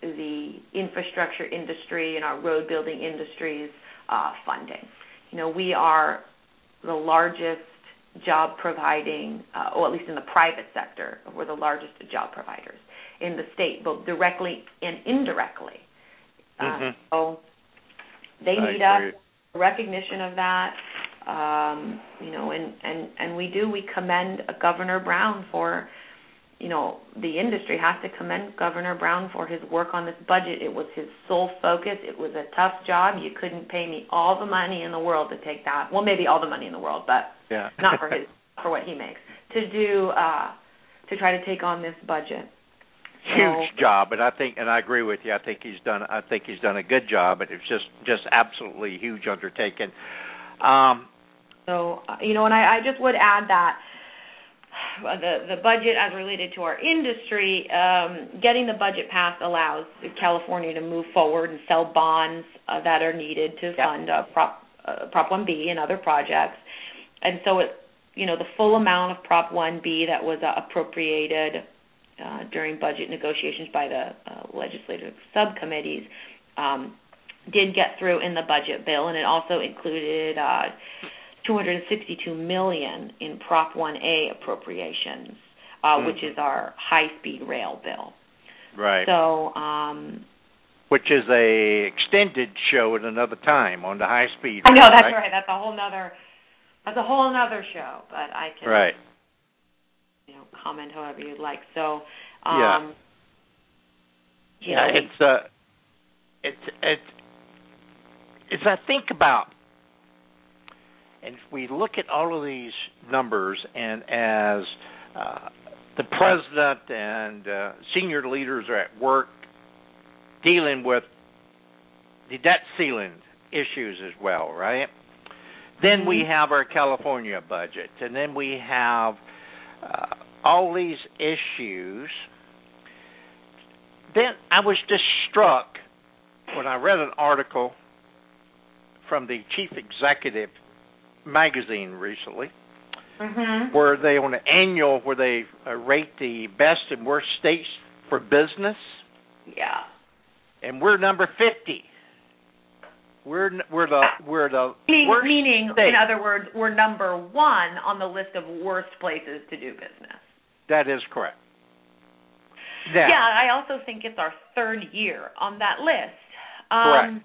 the infrastructure industry and our road building industries uh, funding. You know, we are the largest job providing, uh, or at least in the private sector, we're the largest job providers in the state, both directly and indirectly. Uh, mm-hmm. so they need us recognition of that um, you know, and and and we do. We commend Governor Brown for, you know, the industry has to commend Governor Brown for his work on this budget. It was his sole focus. It was a tough job. You couldn't pay me all the money in the world to take that. Well, maybe all the money in the world, but yeah. not for his for what he makes to do uh, to try to take on this budget. Huge so, job, and I think, and I agree with you. I think he's done. I think he's done a good job, but it's just, just absolutely huge undertaking. Um, so, you know, and I, I just would add that the the budget as related to our industry, um, getting the budget passed allows California to move forward and sell bonds uh, that are needed to yep. fund uh, Prop uh, Prop 1B and other projects. And so, it you know, the full amount of Prop 1B that was uh, appropriated uh, during budget negotiations by the uh, legislative subcommittees um, did get through in the budget bill, and it also included. Uh, 262 million in Prop 1A appropriations, uh, mm-hmm. which is our high-speed rail bill. Right. So, um, which is a extended show at another time on the high speed. I know that's right? right. That's a whole nother. That's a whole another show, but I can. Right. You know, comment however you'd like. So. Um, yeah. You know, it's uh, it's it's. As I think about and if we look at all of these numbers, and as uh, the president and uh, senior leaders are at work dealing with the debt ceiling issues as well, right? Then mm-hmm. we have our California budget, and then we have uh, all these issues. Then I was just struck when I read an article from the Chief Executive magazine recently, mm-hmm. where they on an annual where they uh, rate the best and worst states for business. Yeah. And we're number fifty. We're we're the we're the meaning, worst meaning state. in other words, we're number one on the list of worst places to do business. That is correct. Yeah, I also think it's our third year on that list. Correct. Um,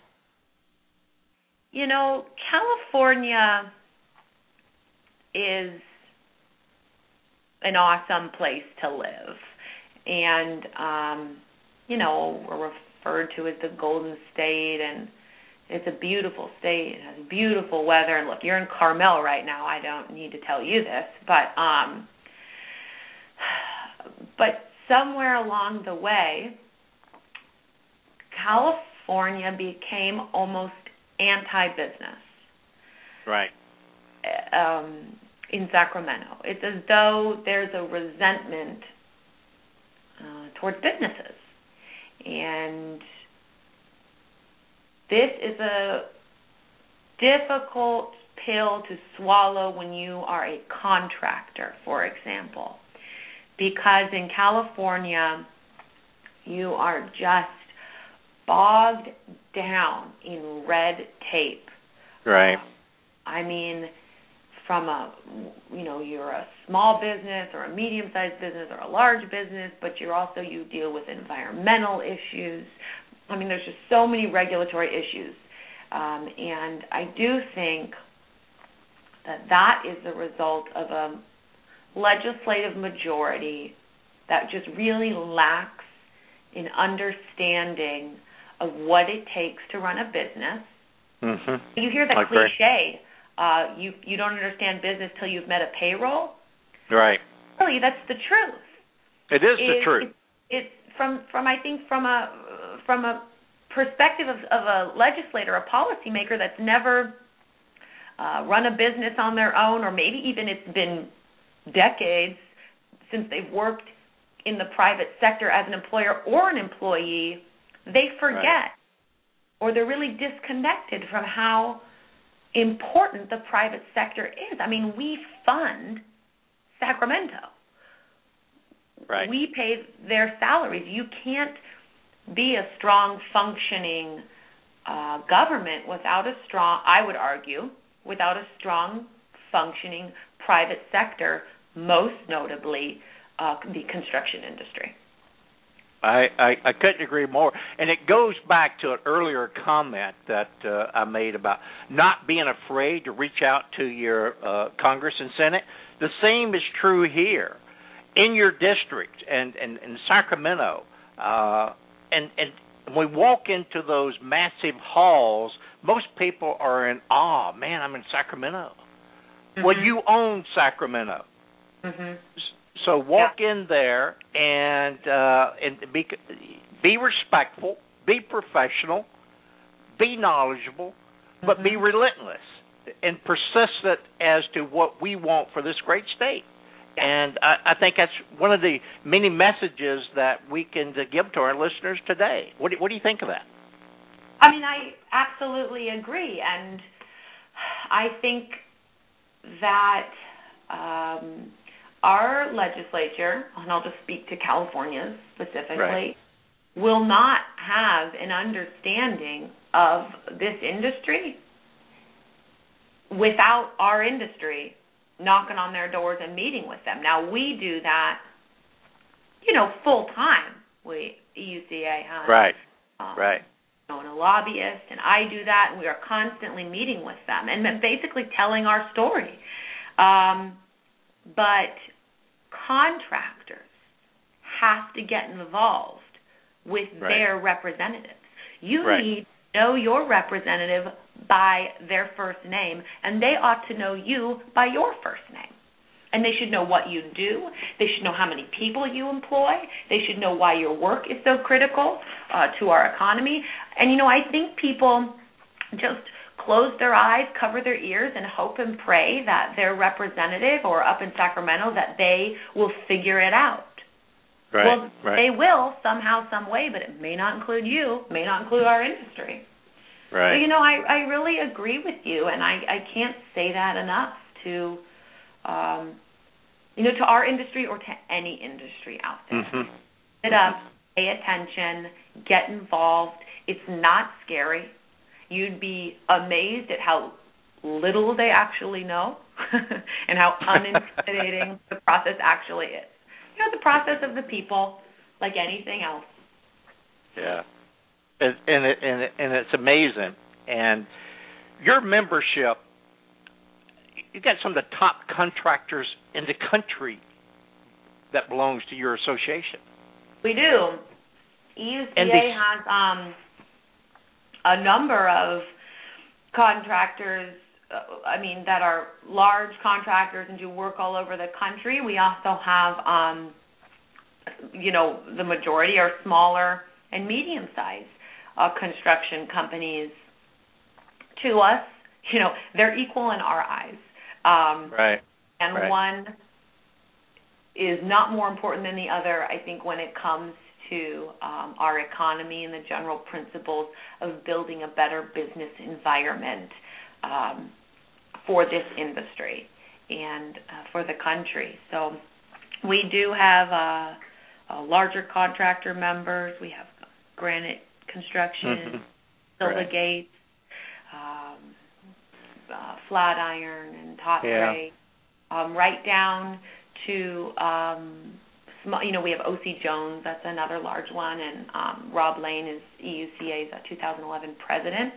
you know, California is an awesome place to live. And um, you know, we're referred to as the Golden State and it's a beautiful state. It has beautiful weather and look, you're in Carmel right now. I don't need to tell you this, but um but somewhere along the way California became almost anti-business right. um, in Sacramento. It's as though there's a resentment uh, towards businesses, and this is a difficult pill to swallow when you are a contractor, for example, because in California you are just bogged down in red tape. Right. Um, I mean, from a you know you're a small business or a medium sized business or a large business, but you're also you deal with environmental issues. I mean, there's just so many regulatory issues, um, and I do think that that is the result of a legislative majority that just really lacks in understanding of what it takes to run a business. Mhm. You hear that cliche, uh, you you don't understand business till you've met a payroll. Right. Really, that's the truth. It is the It- truth. It, it's from from I think from a from a perspective of, of a legislator, a policymaker that's never uh, run a business on their own, or maybe even it's been decades since they've worked in the private sector as an employer or an employee, they forget Right. or they're really disconnected from how important the private sector is. I mean, we fund Sacramento. Right. We pay their salaries. You can't be a strong functioning uh, government without a strong, I would argue, without a strong functioning private sector, most notably uh, the construction industry. I, I I couldn't agree more, and it goes back to an earlier comment that uh, I made about not being afraid to reach out to your uh, Congress and Senate. The same is true here, in your district and and in Sacramento, uh, and and when we walk into those massive halls, most people are in awe. Man, I'm in Sacramento. Well, Mhm. you own Sacramento. Mhm. So walk in there and uh, and be be respectful, be professional, be knowledgeable, but be Mhm. relentless and persistent as to what we want for this great state. Yeah. And I, I think that's one of the many messages that we can give to our listeners today. What do, what do you think of that? I mean, I absolutely agree, and I think that um, our legislature, and I'll just speak to California specifically, Right. will not have an understanding of this industry without our industry knocking on their doors and meeting with them. Now we do that, you know, full time. We EUCA huh? Right, um, right, know, and a lobbyist, and I do that, and we are constantly meeting with them and basically telling our story. Um, but contractors have to get involved with Right. their representatives. You Right. need to know your representative by their first name, and they ought to know you by your first name. And they should know what you do. They should know how many people you employ. They should know why your work is so critical uh, to our economy. And you know, I think people just close their eyes, cover their ears, and hope and pray that their representative or up in Sacramento that they will figure it out. right, well, right. they will somehow, some way, but it may not include you, may not include our industry. Right. So, you know, I I really agree with you, and I I can't say that enough to, um, you know, to our industry or to any industry out there. Mm-hmm. Sit up, pay attention, get involved. It's not scary. You'd be amazed at how little they actually know and how unintimidating the process actually is. You know, the process of the people, like anything else. Yeah, and and it, and, it, and it's amazing. And your membership, you got some of the top contractors in the country that belongs to your association. We do. EUCA And the- has um, a number of contractors. Uh, I mean, that are large contractors and do work all over the country. We also have, um, you know, the majority are smaller and medium-sized uh, construction companies. To us, you know, they're equal in our eyes. Um, Right. and Right. one is not more important than the other. I think when it comes to um, our economy and the general principles of building a better business environment um, for this industry and uh, for the country. So we do have uh, uh, larger contractor members. We have Granite Construction, Mhm. Silva Right. Gates, um, uh, Flatiron, and Top Yeah. Ray, um, right down to um, small. You know, we have OC Jones. That's another large one, and um, Rob Lane is EUCA's uh, 2011 president.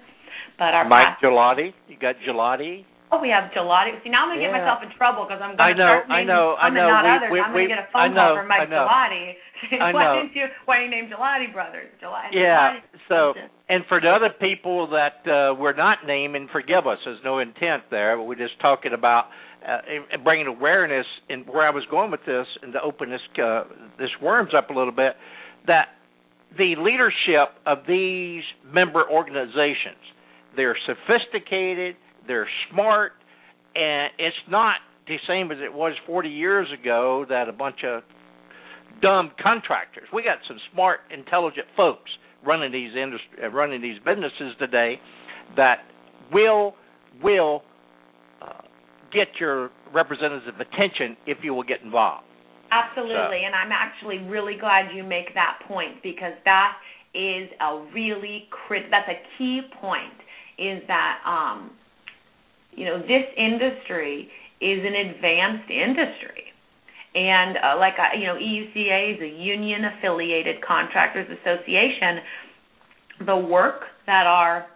But our Mike past- Ghilotti, you got Ghilotti. Oh, we have Ghilotti. See, now I'm gonna get myself in trouble because I'm going to know, start I naming know, I know. not We- others. we- I'm we- to get a I phone know, call from Mike I. Ghilotti. Why know. didn't you? Why you named Ghilotti brothers? Ghilotti. Yeah. Ghilotti. So, and for the other people that uh, we're not naming, forgive us. There's no intent there, but we're just talking about uh, bringing awareness. And where I was going with this, and to open this uh, this worms up a little bit, that the leadership of these member organizations, they're sophisticated, they're smart, and it's not the same as it was 40 years ago that a bunch of dumb contractors. We got some smart, intelligent folks running these industry, uh, running these businesses today that will will uh, get your representative attention if you will get involved. Absolutely, and I'm actually really glad you make that point because that is a really crit. That's a key point. Is that um, you know this industry is an advanced industry, and uh, like I, you know EUCA is a union affiliated contractors association. The work that our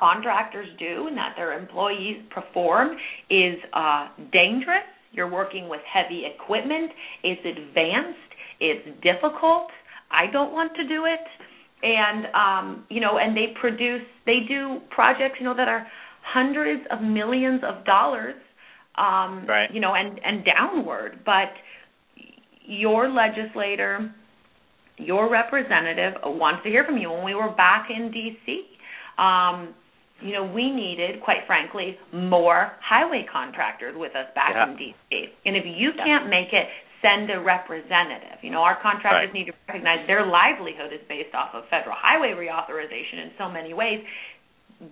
contractors do and that their employees perform is uh, dangerous. You're working with heavy equipment. It's advanced. It's difficult. I don't want to do it. And um, you know, and they produce, they do projects, you know, that are hundreds of millions of dollars, um, Right. you know, and and downward. But your legislator, your representative wants to hear from you. When we were back in D.C., um, you know, we needed, quite frankly, more highway contractors with us back Yeah. in D.C. And if you Yeah. can't make it, send a representative. You know, our contractors Right. need to recognize their livelihood is based off of federal highway reauthorization in so many ways.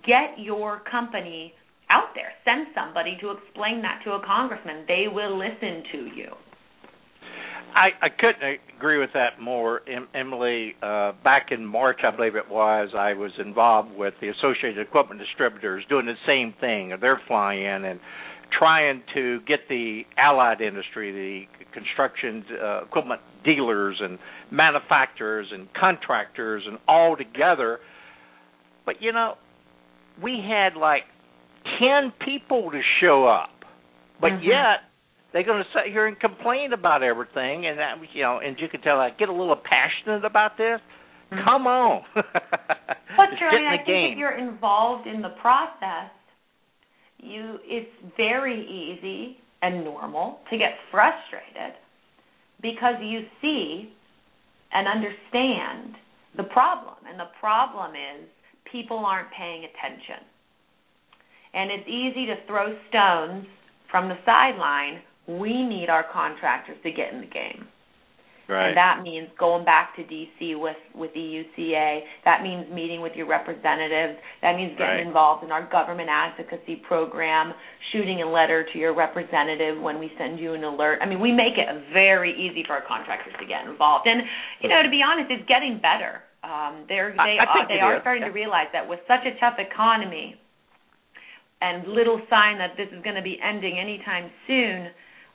Get your company out there. Send somebody to explain that to a congressman. They will listen to you. I, I couldn't agree with that more, em- Emily. Uh, back in March, I believe it was, I was involved with the Associated Equipment Distributors doing the same thing. They're flying in and trying to get the allied industry, the construction uh, equipment dealers and manufacturers and contractors and all together. But you know, we had like 10 people to show up. But Mhm. yet they're going to sit here and complain about everything, and that you know, and you can tell I get a little passionate about this. Mhm. Come on, But Just Shirley, get in I think game. if you're involved in the process, you it's very easy and normal to get frustrated because you see and understand the problem. And the problem is people aren't paying attention. And it's easy to throw stones from the sideline. We need our contractors to get in the game. Right. And that means going back to DC with with EUCA. That means meeting with your representatives. That means getting Right. involved in our government advocacy program, shooting a letter to your representative when we send you an alert. I mean, we make it very easy for our contractors to get involved. And you know, to be honest, it's getting better. Um, they're they I- I are they are starting yeah. to realize that with such a tough economy and little sign that this is going to be ending anytime soon.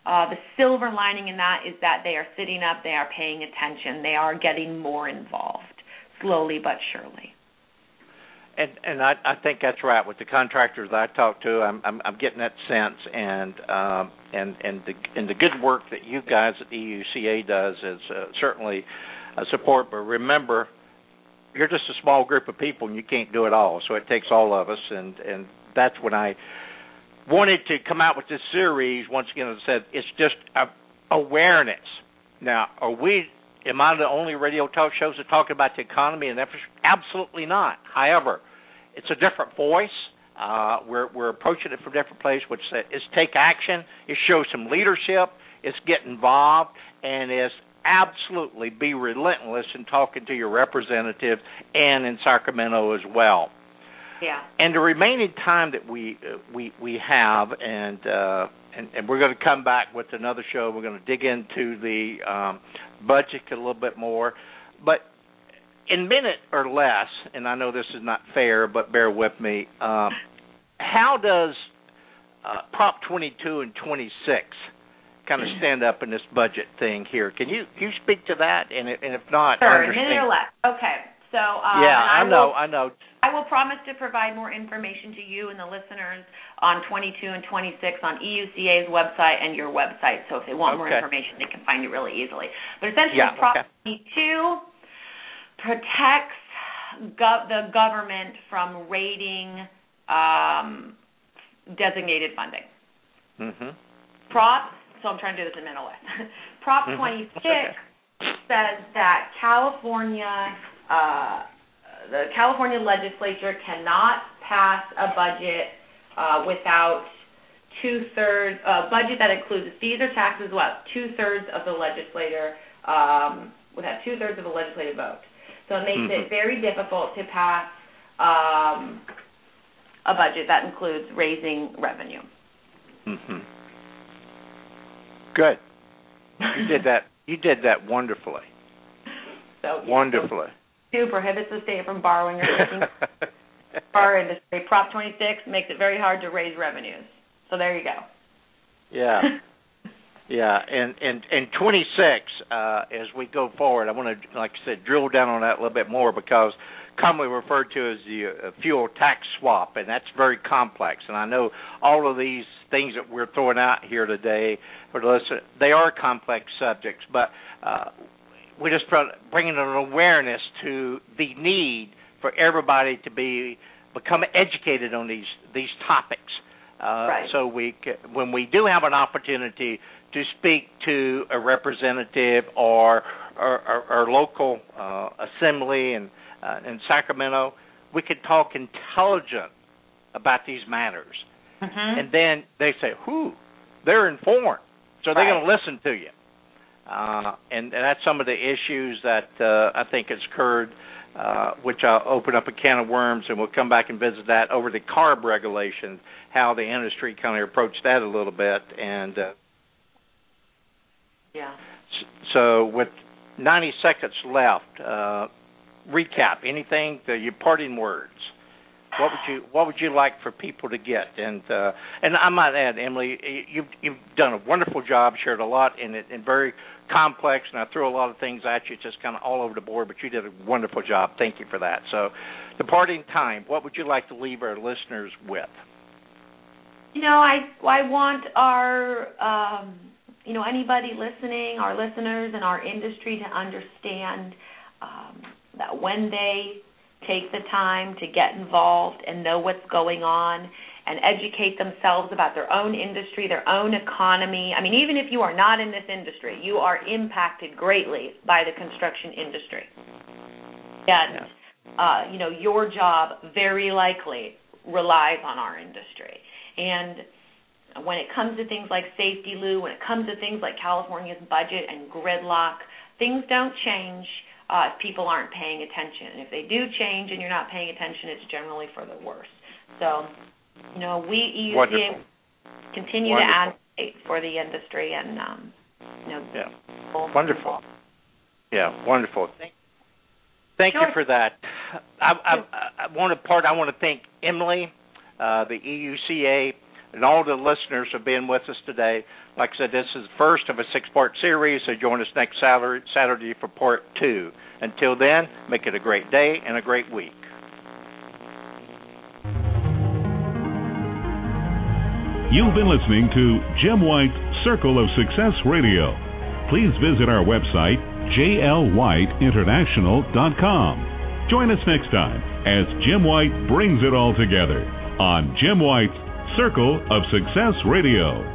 Uh, the silver lining in that is that they are sitting up, they are paying attention, they are getting more involved, slowly but surely. And and I I think that's right. With the contractors I talk to, I'm I'm, I'm getting that sense, and um, and and the and the good work that you guys at the EUCA does is uh, certainly a support. But remember, you're just a small group of people, and you can't do it all. So it takes all of us, and and that's when I wanted to come out with this series. Once again, I said, it's just awareness. Now, are we am I the only radio talk shows that talk about the economy and infrastructure? Absolutely not. However, it's a different voice. Uh, we're we're approaching it from a different place, which is take action. It shows some leadership. It's get involved, and it's absolutely be relentless in talking to your representative and in Sacramento as well. Yeah. And the remaining time that we uh, we we have, and uh, and, and we're going to come back with another show. We're going to dig into the um, budget a little bit more, but in minute or less. And I know this is not fair, but bear with me. Um, how does uh, Prop 22 and 26 kind of stand up in this budget thing here? Can you can you speak to that? And, if- and if not, I Sure, minute or less. Okay. So um, yeah, and I know, Will, I know. I will promise to provide more information to you and the listeners on 22 and 26 on EUCA's website and your website. So if they want more information, they can find it really easily. But essentially, Yeah, Prop okay. 22 protects gov- the government from raiding um, designated funding. Mm-hmm. Prop, so I'm trying to do this in way. Prop Mhm. 26 Okay. says that California, uh, the California legislature cannot pass a budget uh, without two thirds, a budget that includes fees or taxes, what two thirds of the legislator, um, without two thirds of the legislative vote. So it makes Mhm. it very difficult to pass um, a budget that includes raising revenue. hmm Good. You did that. You did that wonderfully. So yeah, Wonderfully. Two prohibits the state from borrowing or taking our industry. Prop 26 makes it very hard to raise revenues. So there you go. yeah. Yeah, and and and 26 uh as we go forward, I want to like I said drill down on that a little bit more because commonly referred to as the uh, fuel tax swap and that's very complex and I know all of these things that we're throwing out here today for the listener, they are complex subjects, but uh we're just bringing an awareness to the need for everybody to be become educated on these these topics. Uh, Right. So we, when we do have an opportunity to speak to a representative or or local uh, assembly in uh, in Sacramento, we could talk intelligent about these matters, Mm-hmm. and then they say, "Who? They're informed, so they're Right. going to listen to you." Uh, and, and that's some of the issues that uh, I think has occurred, uh, which I'll open up a can of worms, and we'll come back and visit that over the CARB regulations, how the industry kind of approached that a little bit, and uh, yeah. so with 90 seconds left, uh, recap anything, the, your parting words. What would you What would you like for people to get? And uh, and I might add, Emily, you've you've done a wonderful job, shared a lot, and it and very complex. And I threw a lot of things at you, just kind of all over the board. But you did a wonderful job. Thank you for that. So, the parting time. What would you like to leave our listeners with? You know, I I want our um, you know anybody listening, our listeners and our industry to understand um, that when they take the time to get involved and know what's going on and educate themselves about their own industry, their own economy. I mean, even if you are not in this industry, you are impacted greatly by the construction industry. And uh, you know, your job very likely relies on our industry. And when it comes to things like SAFETEA-LU, when it comes to things like California's budget and gridlock, things don't change uh, if people aren't paying attention. If they do change and you're not paying attention, it's generally for the worse. So, you know, we EUCA continue Wonderful. to advocate for the industry and, um, you know, Yeah. Wonderful. Yeah, wonderful. Thank, thank you for that. I, I, I want to part. I want to thank Emily, uh, the EUCA, and all the listeners for being with us today. Like I said, this is the first of a six-part series. So join us next Saturday, Saturday for part two. Until then, make it a great day and a great week. You've been listening to Jim White's Circle of Success Radio. Please visit our website, jlwhiteinternational.com. Join us next time as Jim White brings it all together on Jim White's Circle of Success Radio.